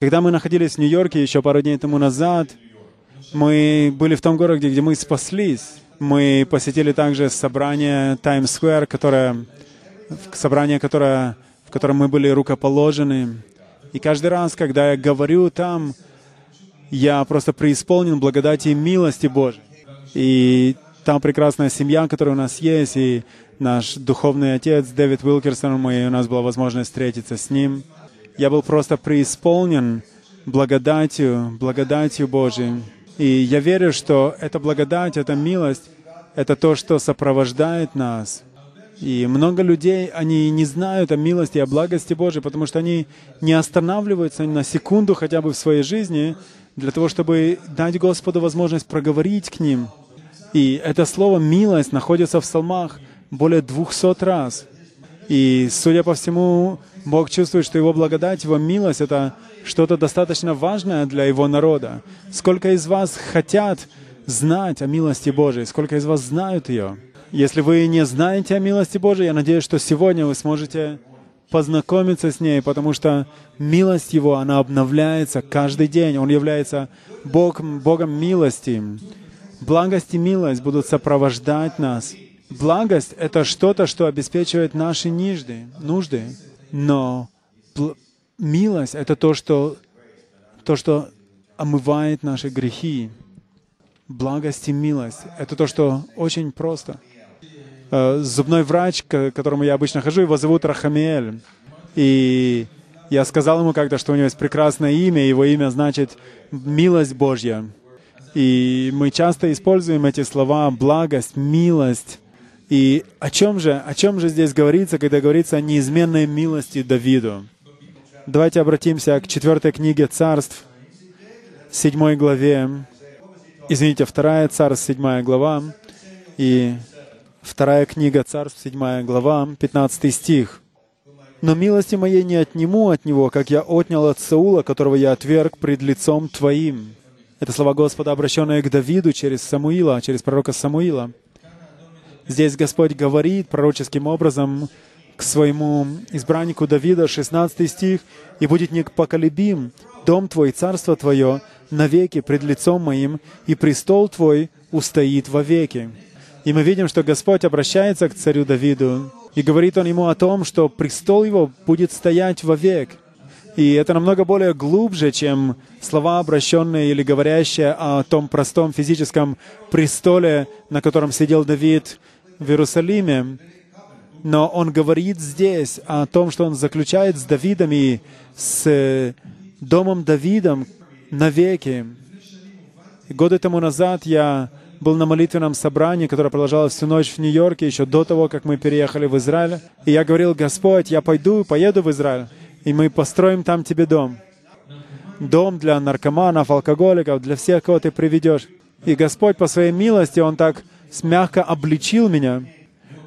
Когда мы находились в Нью-Йорке еще пару дней тому назад, мы были в том городе, где мы спаслись. Мы посетили также собрание Times Square, которое, собрание, которое, в котором мы были рукоположены. И каждый раз, когда я говорю там, я просто преисполнен благодати и милости Божьей. И там прекрасная семья, которая у нас есть, и наш духовный отец Дэвид Уилкерсон, мы, у нас была возможность встретиться с ним. Я был просто преисполнен благодатью, благодатью Божией. И я верю, что эта благодать, эта милость, это то, что сопровождает нас. И много людей, они не знают о милости, о благости Божией, потому что они не останавливаются на секунду хотя бы в своей жизни для того, чтобы дать Господу возможность проговорить к ним. И это слово «милость» находится в псалмах более двухсот раз. И, судя по всему, Бог чувствует, что Его благодать, Его милость — это что-то достаточно важное для Его народа. Сколько из вас хотят знать о милости Божией? Сколько из вас знают ее? Если вы не знаете о милости Божией, я надеюсь, что сегодня вы сможете познакомиться с ней, потому что милость Его, она обновляется каждый день. Он является Богом, Богом милости. Благость и милость будут сопровождать нас. Благость — это что-то, что обеспечивает наши нужды, нужды. Но милость — это то, что, то, что омывает наши грехи. Благость и милость — это то, что очень просто. Э, зубной врач, к которому я обычно хожу, его зовут Рахамиэль. И я сказал ему как-то, что у него есть прекрасное имя, его имя значит «милость Божья». И мы часто используем эти слова «благость», «милость». И о чем же, о чем же здесь говорится, когда говорится о неизменной милости Давиду? Давайте обратимся к четвертой книге Царств, седьмой главе. Извините, вторая Царств, седьмая глава. И вторая книга Царств, седьмая глава, пятнадцатый стих. «Но милости моей не отниму от него, как я отнял от Саула, которого я отверг пред лицом Твоим». Это слова Господа, обращенные к Давиду через Самуила, через пророка Самуила. Здесь Господь говорит пророческим образом к своему избраннику Давида, 16 стих, «И будет непоколебим дом Твой, царство Твое, навеки пред лицом моим, и престол Твой устоит вовеки». И мы видим, что Господь обращается к царю Давиду, и говорит он ему о том, что престол его будет стоять вовек. И это намного более глубже, чем слова, обращенные или говорящие о том простом физическом престоле, на котором сидел Давид в Иерусалиме, но он говорит здесь о том, что он заключает с Давидом и с домом Давидом навеки. Годы тому назад я был на молитвенном собрании, которое продолжалось всю ночь в Нью-Йорке, еще до того, как мы переехали в Израиль. И я говорил, Господь, я пойду, поеду в Израиль, и мы построим там тебе дом. Дом для наркоманов, алкоголиков, для всех, кого ты приведешь. И Господь по своей милости, Он так мягко обличил меня.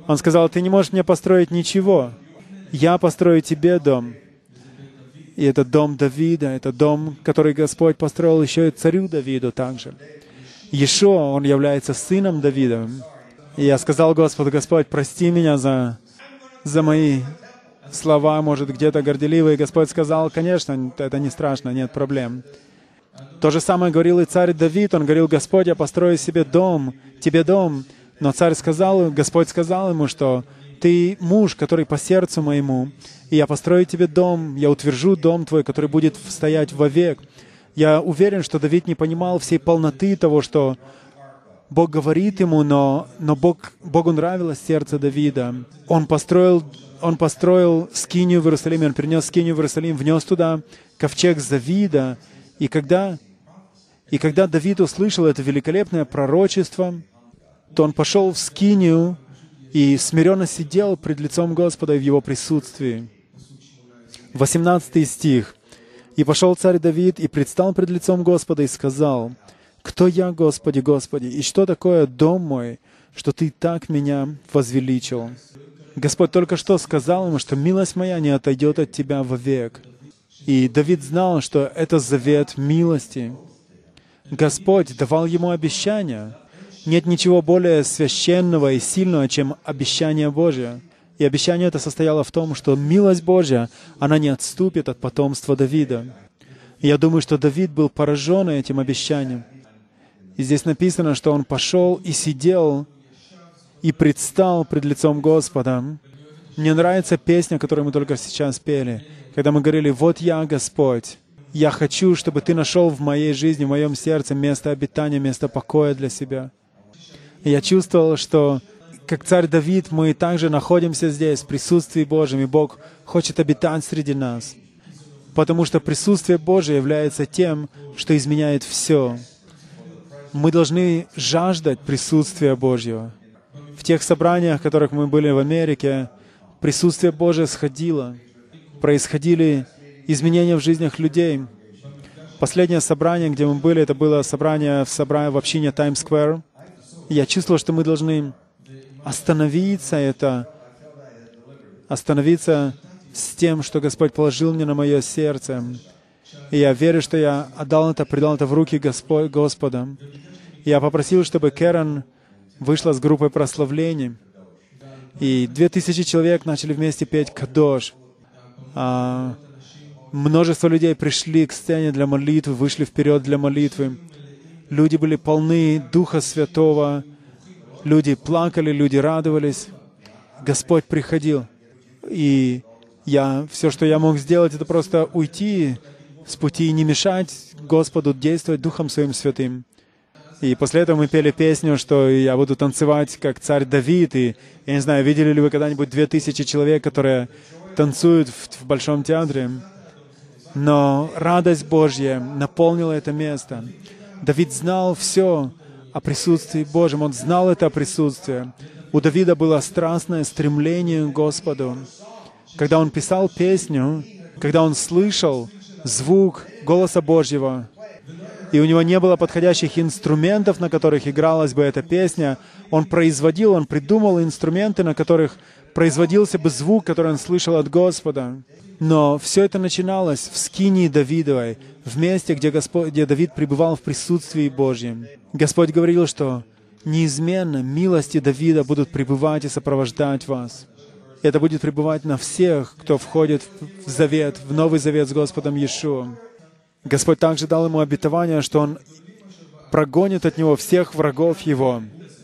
Он сказал, ты не можешь мне построить ничего. Я построю тебе дом. И это дом Давида, это дом, который Господь построил еще и царю Давиду также. Ешо, он является сыном Давида. И я сказал Господу, Господь, прости меня за, за мои слова, может, где-то горделивые. Господь сказал, конечно, это не страшно, нет проблем. То же самое говорил и царь Давид. Он говорил, Господь, я построю себе дом, тебе дом. Но царь сказал, Господь сказал ему, что ты муж, который по сердцу моему, и я построю тебе дом, я утвержу дом твой, который будет стоять вовек. Я уверен, что Давид не понимал всей полноты того, что Бог говорит ему, но, но Бог, Богу нравилось сердце Давида. Он построил, он построил скинию в Иерусалиме, он принес скинию в Иерусалим, внес туда ковчег Завида, и когда, и когда Давид услышал это великолепное пророчество, то он пошел в скинию и смиренно сидел пред лицом Господа в его присутствии. 18 стих. «И пошел царь Давид и предстал пред лицом Господа и сказал, «Кто я, Господи, Господи, и что такое дом мой, что Ты так меня возвеличил?» Господь только что сказал ему, что милость моя не отойдет от тебя вовек. И Давид знал, что это завет милости. Господь давал ему обещания. Нет ничего более священного и сильного, чем обещание Божье. И обещание это состояло в том, что милость Божья, она не отступит от потомства Давида. Я думаю, что Давид был поражен этим обещанием. И здесь написано, что он пошел и сидел и предстал пред лицом Господа. Мне нравится песня, которую мы только сейчас пели, когда мы говорили, «Вот я, Господь, я хочу, чтобы Ты нашел в моей жизни, в моем сердце место обитания, место покоя для себя». И я чувствовал, что как царь Давид, мы также находимся здесь, в присутствии Божьем, и Бог хочет обитать среди нас. Потому что присутствие Божие является тем, что изменяет все. Мы должны жаждать присутствия Божьего. В тех собраниях, в которых мы были в Америке, присутствие Божие сходило. Происходили изменения в жизнях людей. Последнее собрание, где мы были, это было собрание в, собрании в общине Times Square. Я чувствовал, что мы должны остановиться, это остановиться с тем, что Господь положил мне на мое сердце. И я верю, что я отдал это, предал это в руки Господь, Господа. Я попросил, чтобы Кэрон вышла с группой прославлений. И две тысячи человек начали вместе петь «Кадош». А множество людей пришли к сцене для молитвы, вышли вперед для молитвы. Люди были полны Духа Святого. Люди плакали, люди радовались. Господь приходил. И я, все, что я мог сделать, это просто уйти с пути и не мешать Господу действовать Духом Своим Святым. И после этого мы пели песню, что я буду танцевать как царь Давид. И я не знаю, видели ли вы когда-нибудь две тысячи человек, которые танцуют в, в Большом театре. Но радость Божья наполнила это место. Давид знал все о присутствии Божьем. Он знал это присутствие. У Давида было страстное стремление к Господу. Когда он писал песню, когда он слышал звук голоса Божьего, и у него не было подходящих инструментов, на которых игралась бы эта песня, он производил, он придумал инструменты, на которых производился бы звук, который он слышал от Господа. Но все это начиналось в скинии Давидовой, в месте, где, Господь, где Давид пребывал в присутствии Божьем. Господь говорил, что неизменно милости Давида будут пребывать и сопровождать вас. Это будет пребывать на всех, кто входит в завет, в Новый Завет с Господом Иешуа. Господь также дал ему обетование, что он прогонит от него всех врагов его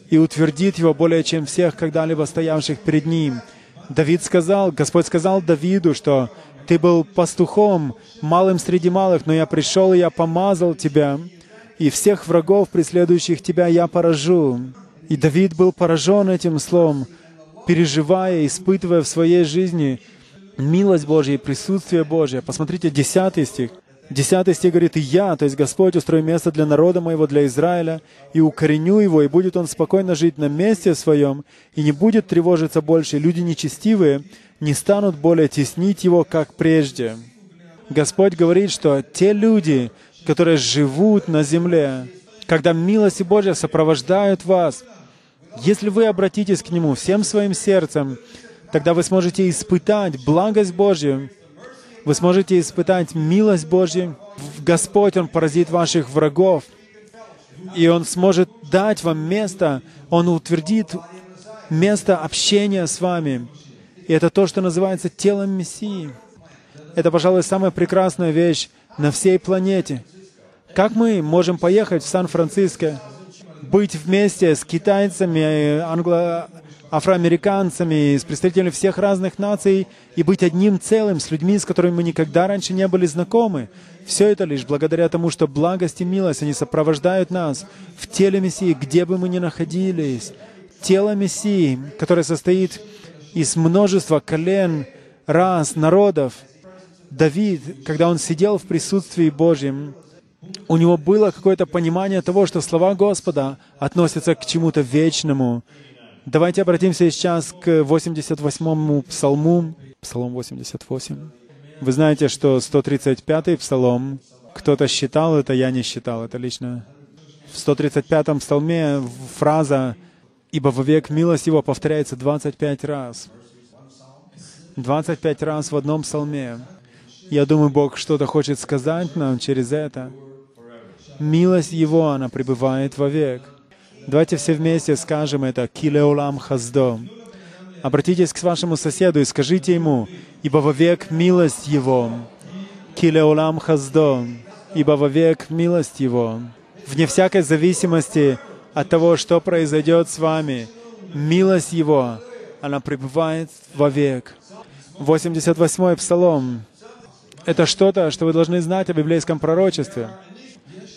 и утвердит его более чем всех когда-либо стоявших перед ним. Давид сказал, Господь сказал Давиду, что ты был пастухом, малым среди малых, но я пришел, и я помазал тебя, и всех врагов, преследующих тебя, я поражу. И Давид был поражен этим словом, переживая, испытывая в своей жизни милость Божья и присутствие Божье. Посмотрите, 10 стих. Десятый стих говорит, «И я, то есть Господь, устрою место для народа моего, для Израиля, и укореню его, и будет он спокойно жить на месте своем, и не будет тревожиться больше. Люди нечестивые не станут более теснить его, как прежде». Господь говорит, что те люди, которые живут на земле, когда милость Божья сопровождают вас, если вы обратитесь к Нему всем своим сердцем, тогда вы сможете испытать благость Божью, вы сможете испытать милость Божью. Господь, Он поразит ваших врагов. И Он сможет дать вам место, Он утвердит место общения с вами. И это то, что называется телом Мессии. Это, пожалуй, самая прекрасная вещь на всей планете. Как мы можем поехать в Сан-Франциско, быть вместе с китайцами, англо афроамериканцами, с представителями всех разных наций и быть одним целым с людьми, с которыми мы никогда раньше не были знакомы. Все это лишь благодаря тому, что благость и милость, они сопровождают нас в теле Мессии, где бы мы ни находились. Тело Мессии, которое состоит из множества колен, рас, народов. Давид, когда он сидел в присутствии Божьем, у него было какое-то понимание того, что слова Господа относятся к чему-то вечному, Давайте обратимся сейчас к 88-му псалму, псалом 88. Вы знаете, что 135-й псалом, кто-то считал это, я не считал это лично. В 135-м псалме фраза «Ибо вовек милость Его» повторяется 25 раз. 25 раз в одном псалме. Я думаю, Бог что-то хочет сказать нам через это. Милость Его, она пребывает вовек. Давайте все вместе скажем это «Килеолам хаздо». Обратитесь к вашему соседу и скажите ему, «Ибо вовек милость Его». «Килеолам хаздо». ибо вовек милость Его. Вне всякой зависимости от того, что произойдет с вами, милость Его, она пребывает вовек. 88-й Псалом — это что-то, что вы должны знать о библейском пророчестве.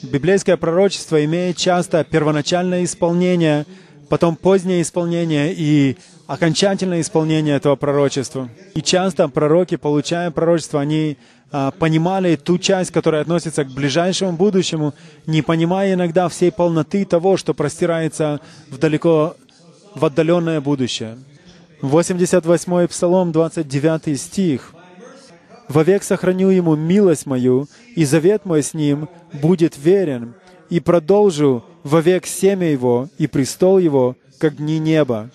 Библейское пророчество имеет часто первоначальное исполнение, потом позднее исполнение и окончательное исполнение этого пророчества. И часто пророки, получая пророчество, они а, понимали ту часть, которая относится к ближайшему будущему, не понимая иногда всей полноты того, что простирается в далеко, в отдаленное будущее. 88-й Псалом, 29 стих. «Вовек сохраню ему милость мою, и завет мой с ним будет верен, и продолжу вовек семя его и престол его, как дни неба».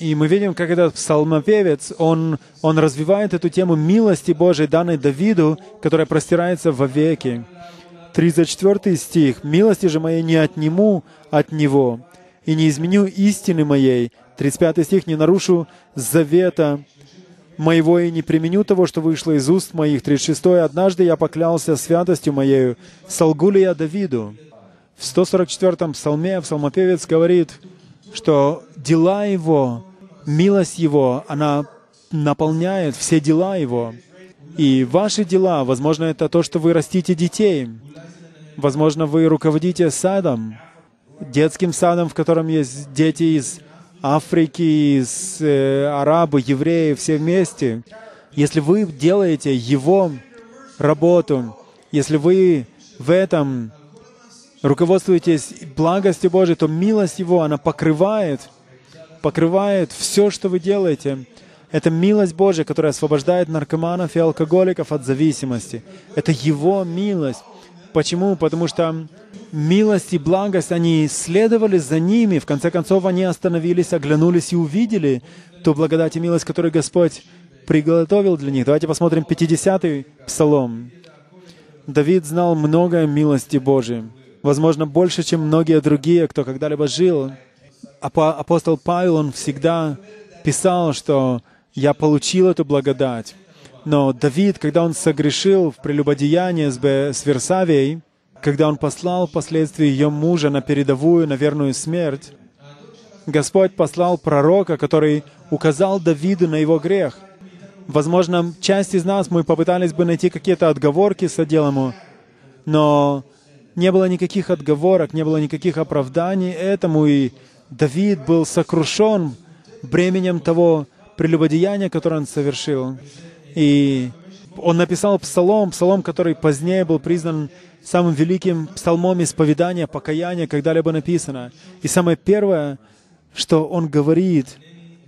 И мы видим, как этот псалмопевец, он, он развивает эту тему милости Божией, данной Давиду, которая простирается во веки. 34 стих. «Милости же моей не отниму от Него, и не изменю истины моей». 35 стих. «Не нарушу завета моего и не применю того, что вышло из уст моих». 36. «Однажды я поклялся святостью моею, солгу ли я Давиду?» В 144-м псалме псалмопевец говорит, что дела его милость Его, она наполняет все дела Его. И ваши дела, возможно, это то, что вы растите детей. Возможно, вы руководите садом, детским садом, в котором есть дети из Африки, из э, арабы, евреи, все вместе. Если вы делаете Его работу, если вы в этом руководствуетесь благостью Божией, то милость Его, она покрывает — покрывает все, что вы делаете. Это милость Божья, которая освобождает наркоманов и алкоголиков от зависимости. Это Его милость. Почему? Потому что милость и благость, они следовали за ними. В конце концов, они остановились, оглянулись и увидели ту благодать и милость, которую Господь приготовил для них. Давайте посмотрим 50-й Псалом. Давид знал много милости Божией. Возможно, больше, чем многие другие, кто когда-либо жил апостол Павел, он всегда писал, что «я получил эту благодать». Но Давид, когда он согрешил в прелюбодеянии с Версавией, когда он послал впоследствии ее мужа на передовую, на верную смерть, Господь послал пророка, который указал Давиду на его грех. Возможно, часть из нас, мы попытались бы найти какие-то отговорки с Аделому, но не было никаких отговорок, не было никаких оправданий этому, и Давид был сокрушен бременем того прелюбодеяния, которое он совершил. И он написал псалом, псалом, который позднее был признан самым великим псалмом исповедания, покаяния, когда-либо написано. И самое первое, что он говорит,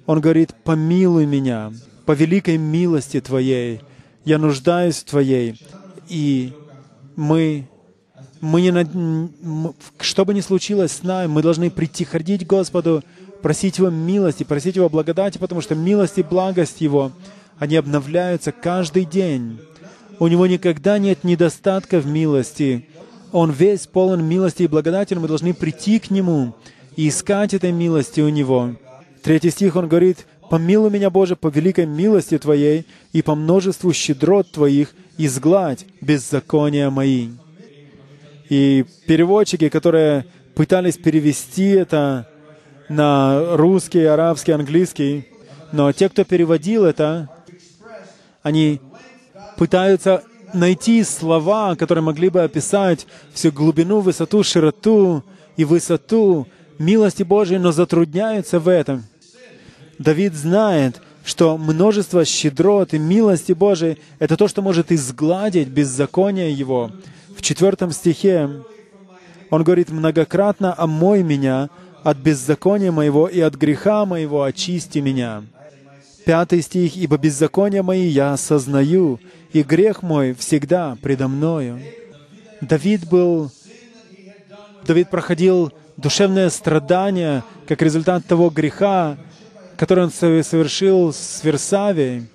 он говорит, «Помилуй меня по великой милости Твоей, я нуждаюсь в Твоей». И мы мы не, что бы ни случилось с нами, мы должны прийти, к Господу, просить Его милости, просить Его благодати, потому что милость и благость Его, они обновляются каждый день. У Него никогда нет недостатка в милости. Он весь полон милости и благодати, мы должны прийти к Нему и искать этой милости у Него. Третий стих, он говорит, «Помилуй меня, Боже, по великой милости Твоей и по множеству щедрот Твоих, изгладь беззакония мои». И переводчики, которые пытались перевести это на русский, арабский, английский, но те, кто переводил это, они пытаются найти слова, которые могли бы описать всю глубину, высоту, широту и высоту милости Божьей, но затрудняются в этом. Давид знает, что множество щедрот и милости Божией — это то, что может изгладить беззаконие его, в четвертом стихе он говорит, «Многократно омой меня от беззакония моего и от греха моего очисти меня». Пятый стих, «Ибо беззакония мои я осознаю, и грех мой всегда предо мною». Давид был, Давид проходил душевное страдание как результат того греха, который он совершил с Версавией.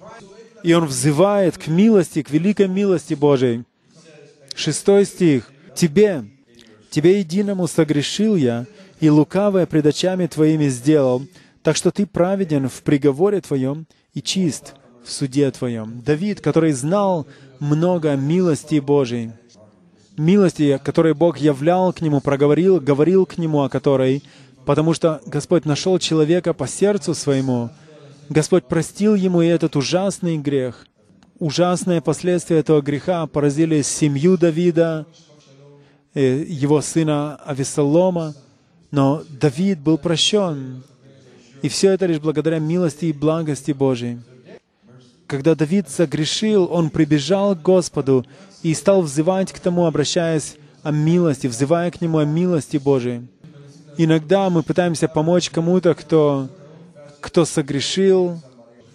И он взывает к милости, к великой милости Божией. Шестой стих. «Тебе, тебе единому согрешил я, и лукавое пред очами твоими сделал, так что ты праведен в приговоре твоем и чист в суде твоем». Давид, который знал много милости Божией, милости, которые Бог являл к нему, проговорил, говорил к нему о которой, потому что Господь нашел человека по сердцу своему. Господь простил ему и этот ужасный грех. Ужасные последствия этого греха поразили семью Давида, э, его сына Авесолома, но Давид был прощен. И все это лишь благодаря милости и благости Божьей. Когда Давид согрешил, он прибежал к Господу и стал взывать к тому, обращаясь о милости, взывая к Нему о милости Божией. Иногда мы пытаемся помочь кому-то, кто, кто согрешил,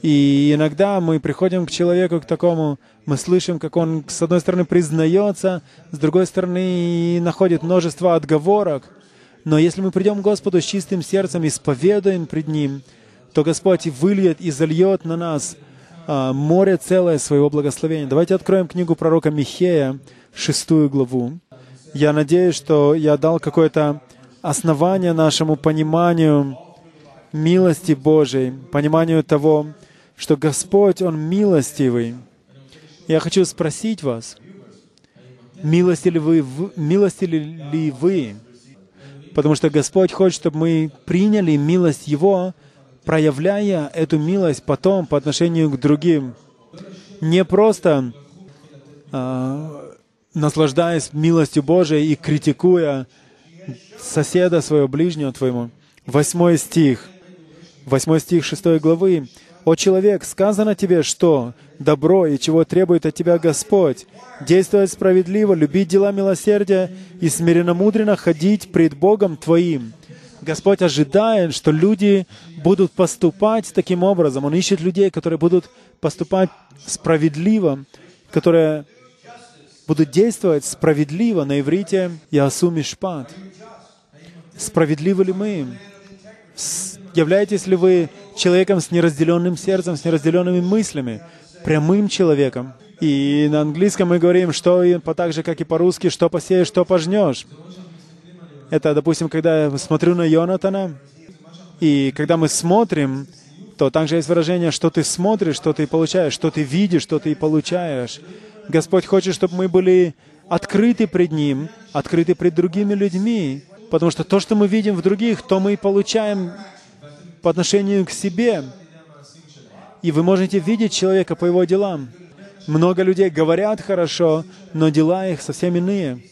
и иногда мы приходим к человеку, к такому, мы слышим, как он, с одной стороны, признается, с другой стороны, находит множество отговорок. Но если мы придем к Господу с чистым сердцем, исповедуем пред Ним, то Господь выльет и зальет на нас а, море целое своего благословения. Давайте откроем книгу пророка Михея, шестую главу. Я надеюсь, что я дал какое-то основание нашему пониманию милости Божией, пониманию того, что Господь, Он милостивый. Я хочу спросить вас, милости ли вы, милости ли вы? Потому что Господь хочет, чтобы мы приняли милость Его, проявляя эту милость потом по отношению к другим. Не просто э, наслаждаясь милостью Божией и критикуя соседа своего, ближнего твоему. Восьмой стих. Восьмой стих шестой главы. «О человек, сказано тебе, что добро и чего требует от тебя Господь, действовать справедливо, любить дела милосердия и смиренно-мудренно ходить пред Богом твоим». Господь ожидает, что люди будут поступать таким образом. Он ищет людей, которые будут поступать справедливо, которые будут действовать справедливо. На иврите «Ясу Мишпат». Справедливы ли мы? Являетесь ли вы человеком с неразделенным сердцем, с неразделенными мыслями, прямым человеком? И на английском мы говорим, что по так же, как и по-русски, что посеешь, что пожнешь. Это, допустим, когда я смотрю на Йонатана, и когда мы смотрим, то также есть выражение, что ты смотришь, что ты получаешь, что ты видишь, что ты получаешь. Господь хочет, чтобы мы были открыты пред Ним, открыты пред другими людьми, потому что то, что мы видим в других, то мы и получаем по отношению к себе. И вы можете видеть человека по его делам. Много людей говорят хорошо, но дела их совсем иные.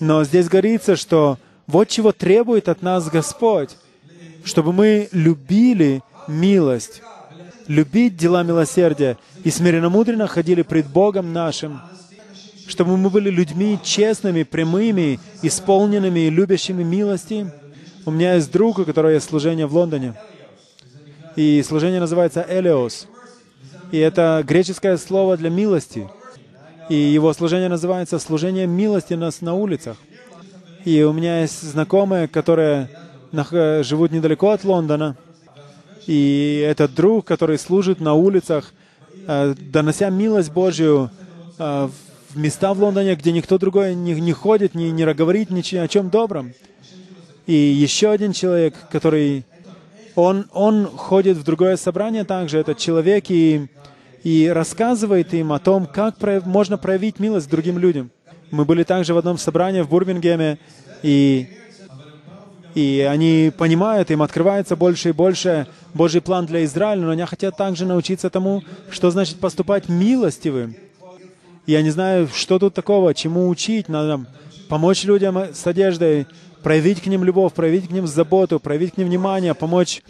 Но здесь говорится, что вот чего требует от нас Господь, чтобы мы любили милость, любить дела милосердия и смиренно-мудренно ходили пред Богом нашим, чтобы мы были людьми честными, прямыми, исполненными и любящими милости. У меня есть друг, у которого есть служение в Лондоне. И служение называется «элеос». И это греческое слово для милости. И его служение называется «служение милости нас на улицах». И у меня есть знакомые, которые живут недалеко от Лондона. И этот друг, который служит на улицах, э, донося милость Божью э, в места в Лондоне, где никто другой не, не ходит, не, не говорит ничего о чем добром. И еще один человек, который... Он, он ходит в другое собрание также, этот человек, и, и рассказывает им о том, как прояв, можно проявить милость другим людям. Мы были также в одном собрании в Бурбингеме, и, и они понимают, им открывается больше и больше Божий план для Израиля, но они хотят также научиться тому, что значит поступать милостивым. Я не знаю, что тут такого, чему учить. Надо помочь людям с одеждой, проявить к ним любовь, проявить к ним заботу, проявить к ним внимание, помочь,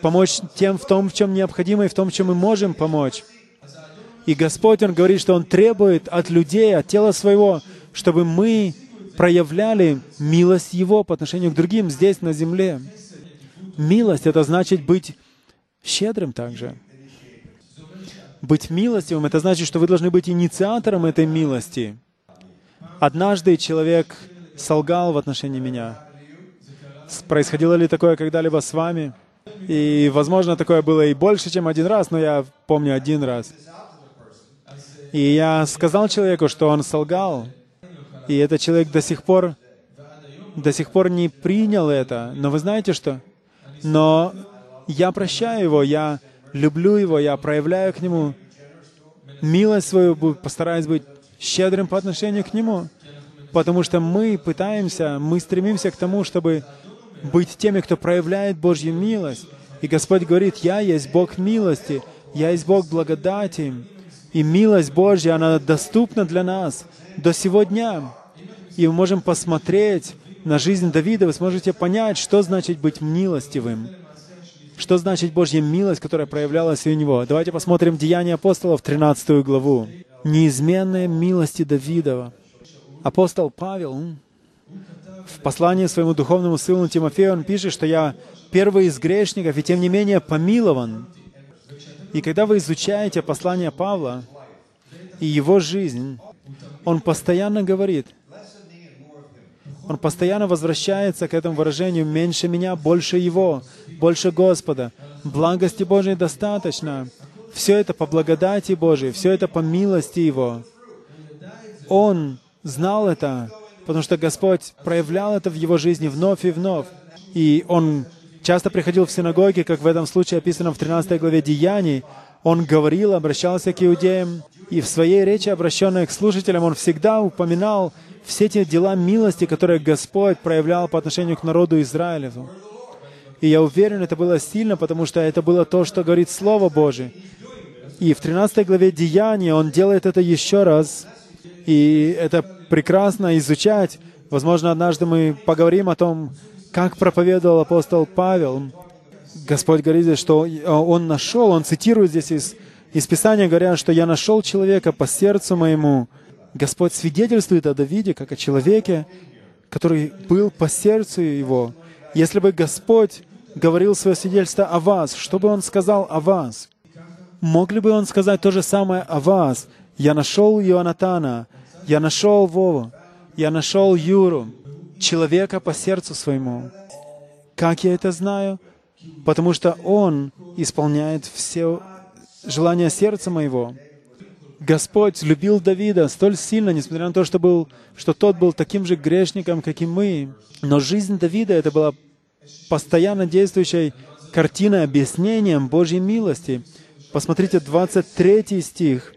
помочь тем в том, в чем необходимо и в том, в чем мы можем помочь. И Господь, Он говорит, что Он требует от людей, от тела своего, чтобы мы проявляли милость Его по отношению к другим здесь, на земле. Милость — это значит быть щедрым также. Быть милостивым — это значит, что вы должны быть инициатором этой милости. Однажды человек солгал в отношении меня. Происходило ли такое когда-либо с вами? И, возможно, такое было и больше, чем один раз, но я помню один раз. И я сказал человеку, что он солгал, и этот человек до сих пор, до сих пор не принял это. Но вы знаете что? Но я прощаю его, я люблю его, я проявляю к нему милость свою, постараюсь быть щедрым по отношению к нему. Потому что мы пытаемся, мы стремимся к тому, чтобы быть теми, кто проявляет Божью милость. И Господь говорит, «Я есть Бог милости, я есть Бог благодати». И милость Божья, она доступна для нас до сего дня. И мы можем посмотреть на жизнь Давида, вы сможете понять, что значит быть милостивым. Что значит Божья милость, которая проявлялась у него? Давайте посмотрим Деяния апостолов, 13 главу. Неизменная милости Давидова. Апостол Павел в послании своему духовному сыну Тимофею он пишет, что я первый из грешников, и тем не менее помилован. И когда вы изучаете послание Павла и его жизнь, он постоянно говорит, он постоянно возвращается к этому выражению «меньше меня, больше Его, больше Господа». Благости Божьей достаточно. Все это по благодати Божьей, все это по милости Его. Он знал это, потому что Господь проявлял это в его жизни вновь и вновь. И он часто приходил в синагоги, как в этом случае описано в 13 главе Деяний. Он говорил, обращался к иудеям, и в своей речи, обращенной к слушателям, он всегда упоминал все те дела милости, которые Господь проявлял по отношению к народу Израилеву. И я уверен, это было сильно, потому что это было то, что говорит Слово Божие. И в 13 главе Деяния он делает это еще раз. И это прекрасно изучать. Возможно, однажды мы поговорим о том, как проповедовал апостол Павел. Господь говорит здесь, что он нашел, он цитирует здесь из, из Писания, говоря, что я нашел человека по сердцу моему, Господь свидетельствует о Давиде как о человеке, который был по сердцу его. Если бы Господь говорил свое свидетельство о вас, что бы Он сказал о вас? Мог ли бы Он сказать то же самое о вас? Я нашел Ионатана, я нашел Вову, я нашел Юру, человека по сердцу своему. Как я это знаю? Потому что Он исполняет все желания сердца моего. Господь любил Давида столь сильно, несмотря на то, что, был, что тот был таким же грешником, как и мы. Но жизнь Давида — это была постоянно действующей картиной, объяснением Божьей милости. Посмотрите, 23 стих.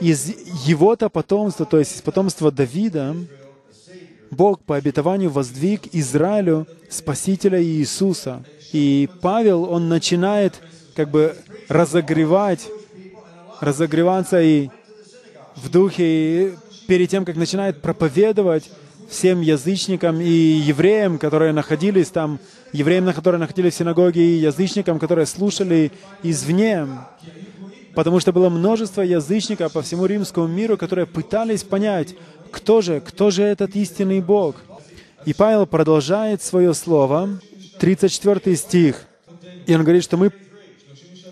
Из его-то потомства, то есть из потомства Давида, Бог по обетованию воздвиг Израилю Спасителя Иисуса. И Павел, он начинает как бы разогревать разогреваться и в духе, и перед тем, как начинает проповедовать всем язычникам и евреям, которые находились там, евреям, которые находились в синагоге, и язычникам, которые слушали извне. Потому что было множество язычников по всему римскому миру, которые пытались понять, кто же, кто же этот истинный Бог. И Павел продолжает свое слово, 34 стих, и он говорит, что мы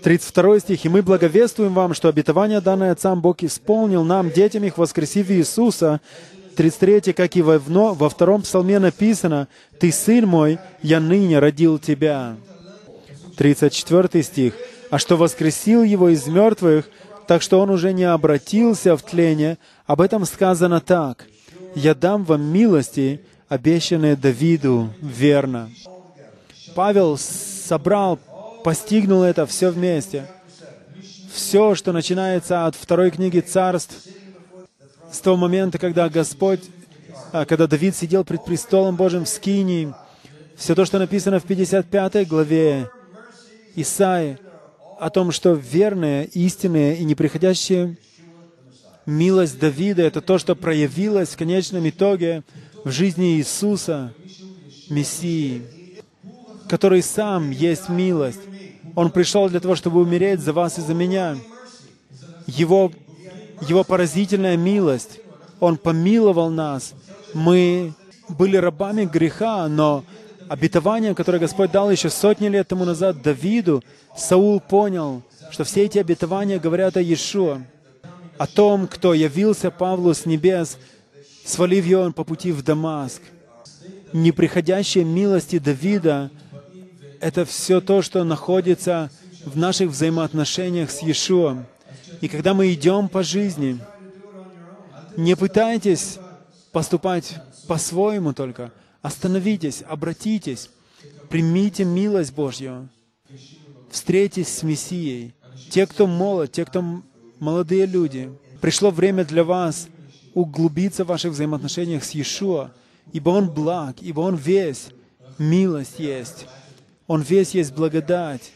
32 стих. «И мы благовествуем вам, что обетование, данное Отцам Бог исполнил нам, детям их, воскресив Иисуса». 33, как и во, во втором псалме написано, «Ты, Сын мой, я ныне родил тебя». 34 стих. «А что воскресил его из мертвых, так что он уже не обратился в тление, об этом сказано так. «Я дам вам милости, обещанные Давиду верно». Павел собрал постигнул это все вместе. Все, что начинается от второй книги царств, с того момента, когда Господь, а, когда Давид сидел пред престолом Божьим в Скинии, все то, что написано в 55 главе Исаи, о том, что верная, истинная и неприходящая милость Давида — это то, что проявилось в конечном итоге в жизни Иисуса, Мессии, который сам есть милость. Он пришел для того, чтобы умереть за вас и за меня. Его, его поразительная милость. Он помиловал нас. Мы были рабами греха, но обетование, которое Господь дал еще сотни лет тому назад Давиду, Саул понял, что все эти обетования говорят о Иешуа, о том, кто явился Павлу с небес, свалив его по пути в Дамаск. Неприходящая милости Давида это все то, что находится в наших взаимоотношениях с Иешуа. И когда мы идем по жизни, не пытайтесь поступать по-своему только. Остановитесь, обратитесь, примите милость Божью, встретитесь с Мессией. Те, кто молод, те, кто молодые люди, пришло время для вас углубиться в ваших взаимоотношениях с Иешуа, ибо Он благ, ибо Он весь милость есть. Он весь есть благодать.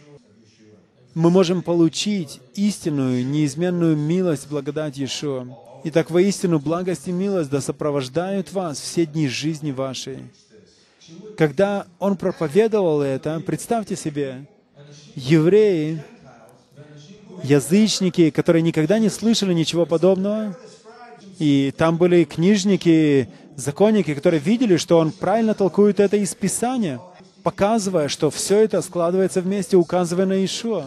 Мы можем получить истинную, неизменную милость, благодать Иешуа. Итак, воистину, благость и милость да сопровождают вас все дни жизни вашей. Когда он проповедовал это, представьте себе, евреи, язычники, которые никогда не слышали ничего подобного, и там были книжники, законники, которые видели, что он правильно толкует это из Писания, показывая, что все это складывается вместе, указывая на Ишуа.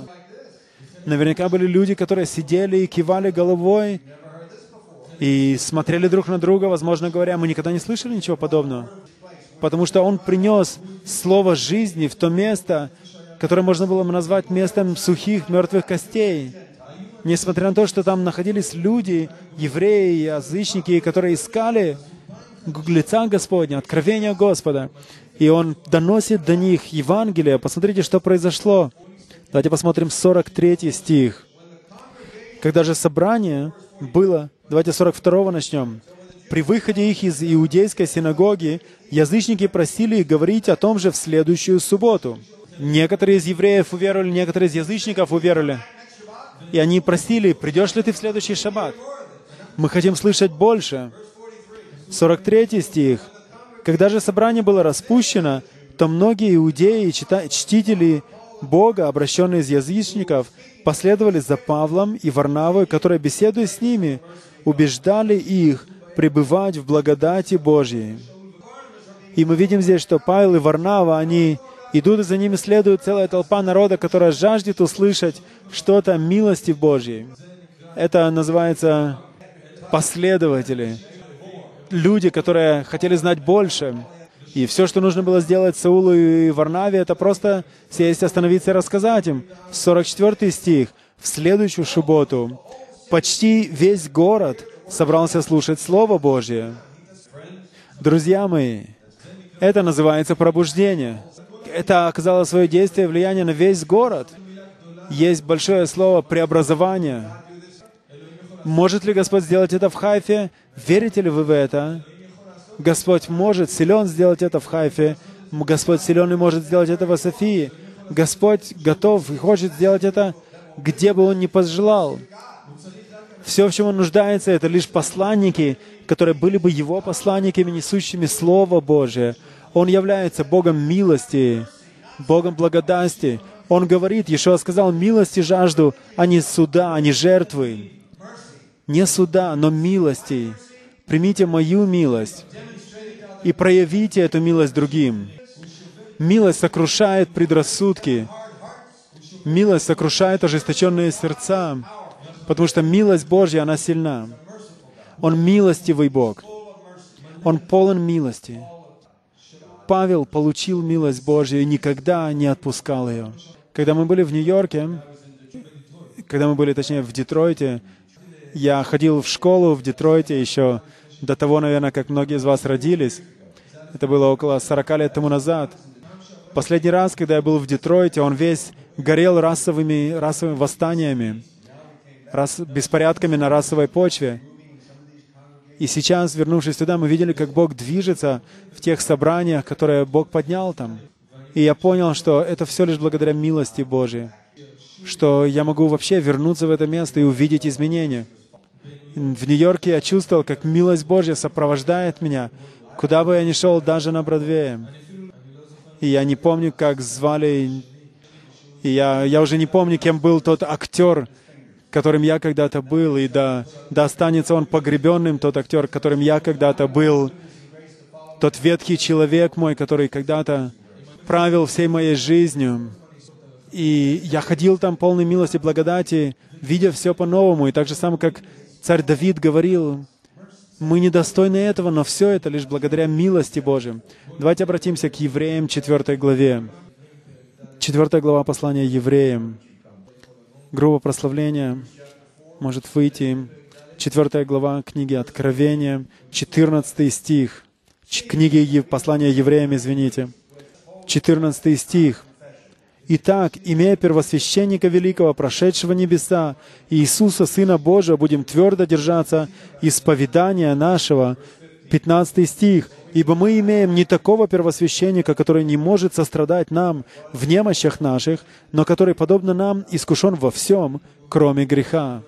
Наверняка были люди, которые сидели и кивали головой и смотрели друг на друга, возможно говоря, мы никогда не слышали ничего подобного. Потому что он принес слово жизни в то место, которое можно было бы назвать местом сухих, мертвых костей. Несмотря на то, что там находились люди, евреи, язычники, которые искали лица Господня, откровения Господа. И Он доносит до них Евангелие. Посмотрите, что произошло. Давайте посмотрим 43 стих. Когда же собрание было, давайте 42 начнем. При выходе их из иудейской синагоги язычники просили говорить о том же в следующую субботу. Некоторые из евреев уверовали, некоторые из язычников уверовали. И они просили, придешь ли ты в следующий шаббат? Мы хотим слышать больше. 43 стих. Когда же собрание было распущено, то многие иудеи, чтители Бога, обращенные из язычников, последовали за Павлом и Варнавой, которые, беседуя с ними, убеждали их пребывать в благодати Божьей. И мы видим здесь, что Павел и Варнава, они идут, и за ними следует целая толпа народа, которая жаждет услышать что-то милости Божьей. Это называется последователи, люди, которые хотели знать больше. И все, что нужно было сделать Саулу и Варнаве, это просто сесть, остановиться и рассказать им. 44 стих. В следующую субботу почти весь город собрался слушать Слово Божье. Друзья мои, это называется пробуждение. Это оказало свое действие, влияние на весь город. Есть большое слово «преобразование». Может ли Господь сделать это в Хайфе? Верите ли вы в это? Господь может, силен сделать это в Хайфе. Господь силен и может сделать это в Софии. Господь готов и хочет сделать это, где бы Он ни пожелал. Все, в чем Он нуждается, это лишь посланники, которые были бы Его посланниками, несущими Слово Божие. Он является Богом милости, Богом благодати. Он говорит, Ешуа сказал, милости жажду, а не суда, а не жертвы. Не суда, но милости. Примите мою милость и проявите эту милость другим. Милость сокрушает предрассудки. Милость сокрушает ожесточенные сердца, потому что милость Божья, она сильна. Он милостивый Бог. Он полон милости. Павел получил милость Божью и никогда не отпускал ее. Когда мы были в Нью-Йорке, когда мы были, точнее, в Детройте, я ходил в школу в Детройте еще до того, наверное, как многие из вас родились. Это было около 40 лет тому назад. Последний раз, когда я был в Детройте, он весь горел расовыми, расовыми восстаниями, рас, беспорядками на расовой почве. И сейчас, вернувшись туда, мы видели, как Бог движется в тех собраниях, которые Бог поднял там. И я понял, что это все лишь благодаря милости Божьей, что я могу вообще вернуться в это место и увидеть изменения. В Нью-Йорке я чувствовал, как милость Божья сопровождает меня, куда бы я ни шел, даже на Бродвее. И я не помню, как звали, и я, я уже не помню, кем был тот актер, которым я когда-то был, и да, да останется он погребенным, тот актер, которым я когда-то был, тот ветхий человек мой, который когда-то правил всей моей жизнью. И я ходил там полной милости и благодати, видя все по-новому. И так же самое, как царь Давид говорил, мы недостойны этого, но все это лишь благодаря милости Божьей. Давайте обратимся к Евреям 4 главе. 4 глава послания Евреям грубо прославление может выйти. Четвертая глава книги Откровения, 14 стих. Книги послания евреям, извините. 14 стих. Итак, имея первосвященника великого, прошедшего небеса, Иисуса, Сына Божия, будем твердо держаться исповедания нашего. 15 стих. «Ибо мы имеем не такого первосвященника, который не может сострадать нам в немощах наших, но который, подобно нам, искушен во всем, кроме греха».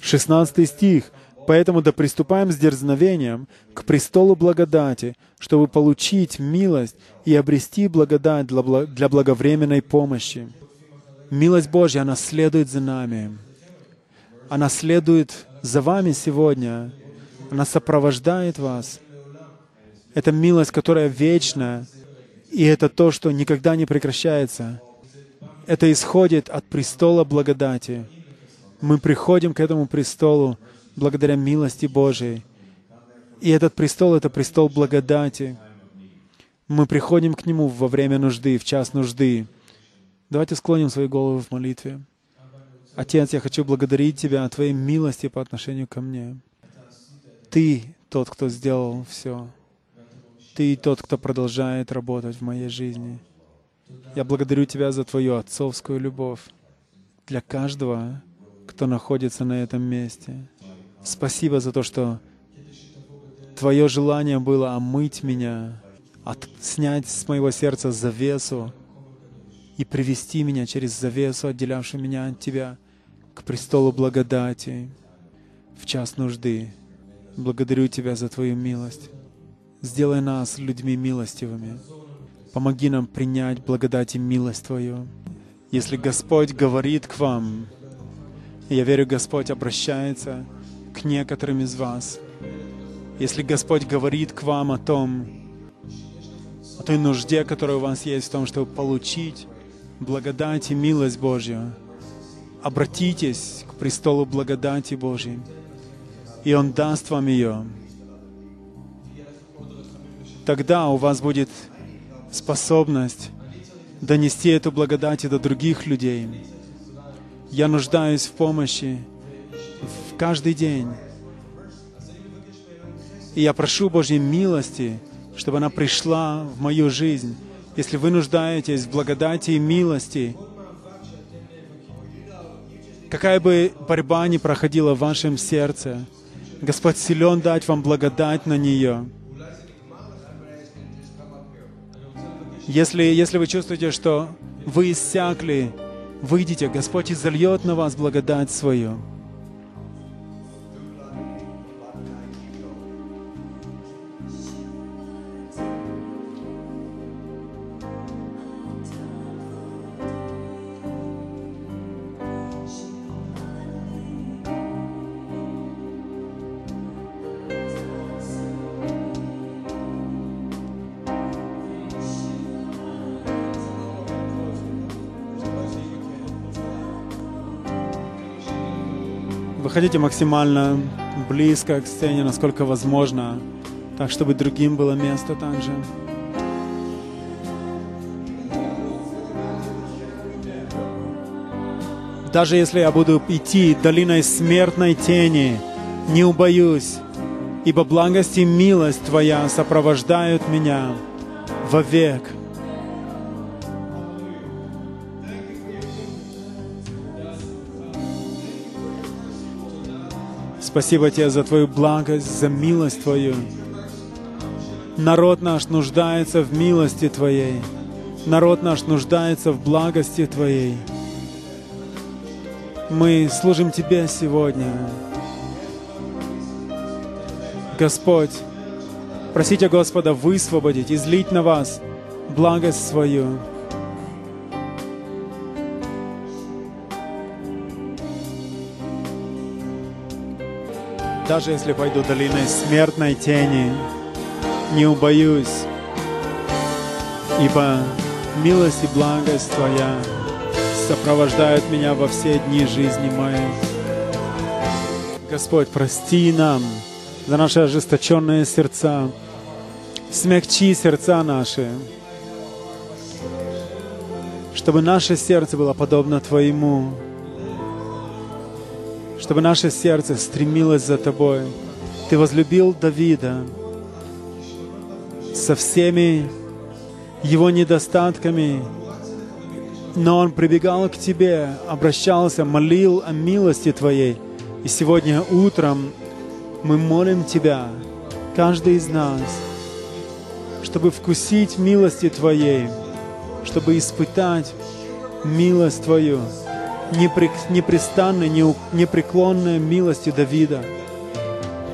16 стих. Поэтому да приступаем с дерзновением к престолу благодати, чтобы получить милость и обрести благодать для благовременной помощи. Милость Божья, она следует за нами. Она следует за вами сегодня. Она сопровождает вас. Это милость, которая вечна, и это то, что никогда не прекращается. Это исходит от престола благодати. Мы приходим к этому престолу благодаря милости Божией. И этот престол — это престол благодати. Мы приходим к Нему во время нужды, в час нужды. Давайте склоним свои головы в молитве. Отец, я хочу благодарить Тебя о Твоей милости по отношению ко мне. Ты тот, кто сделал все. Ты тот, кто продолжает работать в моей жизни. Я благодарю Тебя за Твою отцовскую любовь для каждого, кто находится на этом месте. Спасибо за то, что Твое желание было омыть меня, от, снять с моего сердца завесу и привести меня через завесу, отделявшую меня от Тебя, к престолу благодати в час нужды. Благодарю Тебя за Твою милость. Сделай нас людьми милостивыми. Помоги нам принять благодать и милость Твою. Если Господь говорит к вам, я верю, Господь обращается к некоторым из вас. Если Господь говорит к вам о том, о той нужде, которая у вас есть в том, чтобы получить благодать и милость Божью, обратитесь к престолу благодати Божьей, и Он даст вам ее. Тогда у вас будет способность донести эту благодать до других людей. Я нуждаюсь в помощи каждый день. И я прошу Божьей милости, чтобы она пришла в мою жизнь. Если вы нуждаетесь в благодати и милости, какая бы борьба ни проходила в вашем сердце, Господь силен дать вам благодать на нее. Если, если вы чувствуете, что вы иссякли, выйдите, Господь изольет на вас благодать свою. Выходите максимально близко к сцене, насколько возможно, так, чтобы другим было место также. Даже если я буду идти долиной смертной тени, не убоюсь, ибо благость и милость Твоя сопровождают меня вовек. Спасибо Тебе за Твою благость, за милость Твою. Народ наш нуждается в милости Твоей. Народ наш нуждается в благости Твоей. Мы служим Тебе сегодня. Господь, просите Господа высвободить, излить на вас благость свою. Даже если пойду долиной смертной тени, не убоюсь, ибо милость и благость Твоя сопровождают меня во все дни жизни моей. Господь, прости нам за наши ожесточенные сердца, смягчи сердца наши, чтобы наше сердце было подобно Твоему, чтобы наше сердце стремилось за Тобой. Ты возлюбил Давида со всеми его недостатками, Но он прибегал к Тебе, обращался, молил о милости Твоей. И сегодня утром мы молим Тебя, каждый из нас, чтобы вкусить милости Твоей, чтобы испытать милость Твою, непрестанной, непреклонной милости Давида,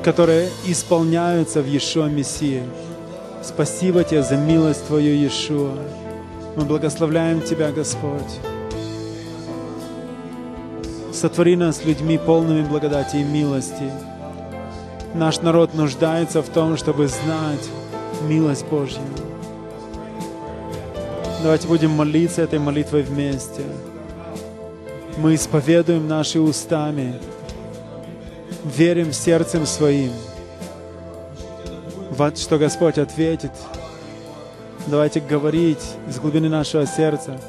которая исполняется в Иешуа Мессии. Спасибо Тебе за милость Твою, Иешуа. Мы благословляем Тебя, Господь. Сотвори нас людьми полными благодати и милости. Наш народ нуждается в том, чтобы знать милость Божью. Давайте будем молиться этой молитвой вместе. Мы исповедуем наши устами, верим сердцем своим, вот что Господь ответит. Давайте говорить из глубины нашего сердца.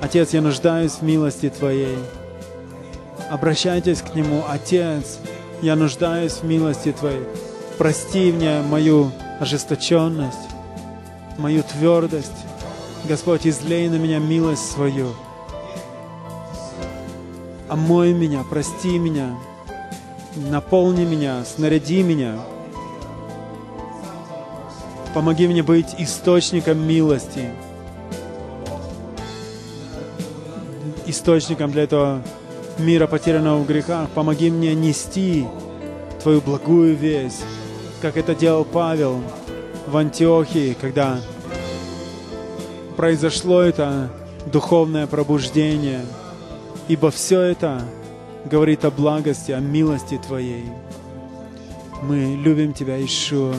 Отец, я нуждаюсь в милости Твоей. Обращайтесь к Нему, Отец, я нуждаюсь в милости Твоей. Прости мне мою ожесточенность, мою твердость. Господь, излей на меня милость свою. Омой меня, прости меня, наполни меня, снаряди меня. Помоги мне быть источником милости, источником для этого мира, потерянного в грехах. Помоги мне нести Твою благую весть, как это делал Павел в Антиохии, когда произошло это духовное пробуждение. Ибо все это говорит о благости, о милости Твоей. Мы любим Тебя, Ишуа.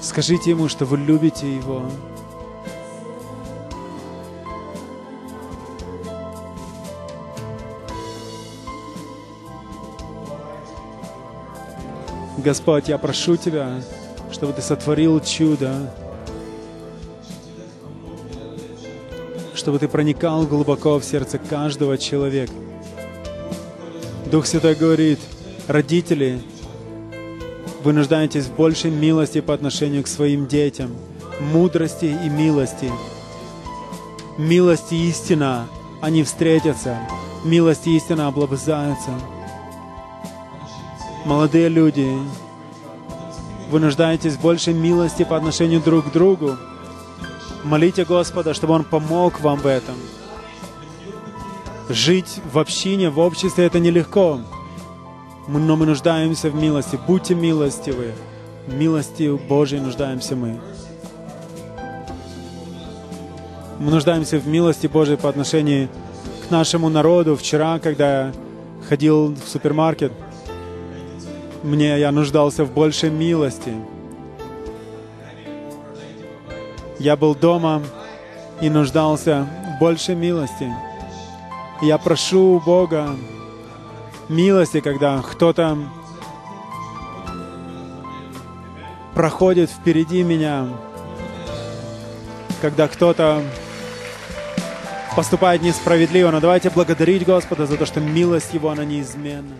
Скажите Ему, что вы любите Его. Господь, я прошу Тебя, чтобы Ты сотворил чудо, чтобы Ты проникал глубоко в сердце каждого человека. Дух Святой говорит, родители, вы нуждаетесь в большей милости по отношению к своим детям, мудрости и милости. Милость и истина, они встретятся. Милость и истина облобызаются. Молодые люди, вы нуждаетесь в большей милости по отношению друг к другу. Молите Господа, чтобы Он помог вам в этом. Жить в общине, в обществе — это нелегко. Но мы нуждаемся в милости. Будьте милостивы. Милости Божьей нуждаемся мы. Мы нуждаемся в милости Божьей по отношению к нашему народу. Вчера, когда я ходил в супермаркет, мне я нуждался в большей милости. Я был дома и нуждался в большей милости. Я прошу у Бога милости, когда кто-то проходит впереди меня, когда кто-то поступает несправедливо. Но давайте благодарить Господа за то, что милость Его, она неизменна.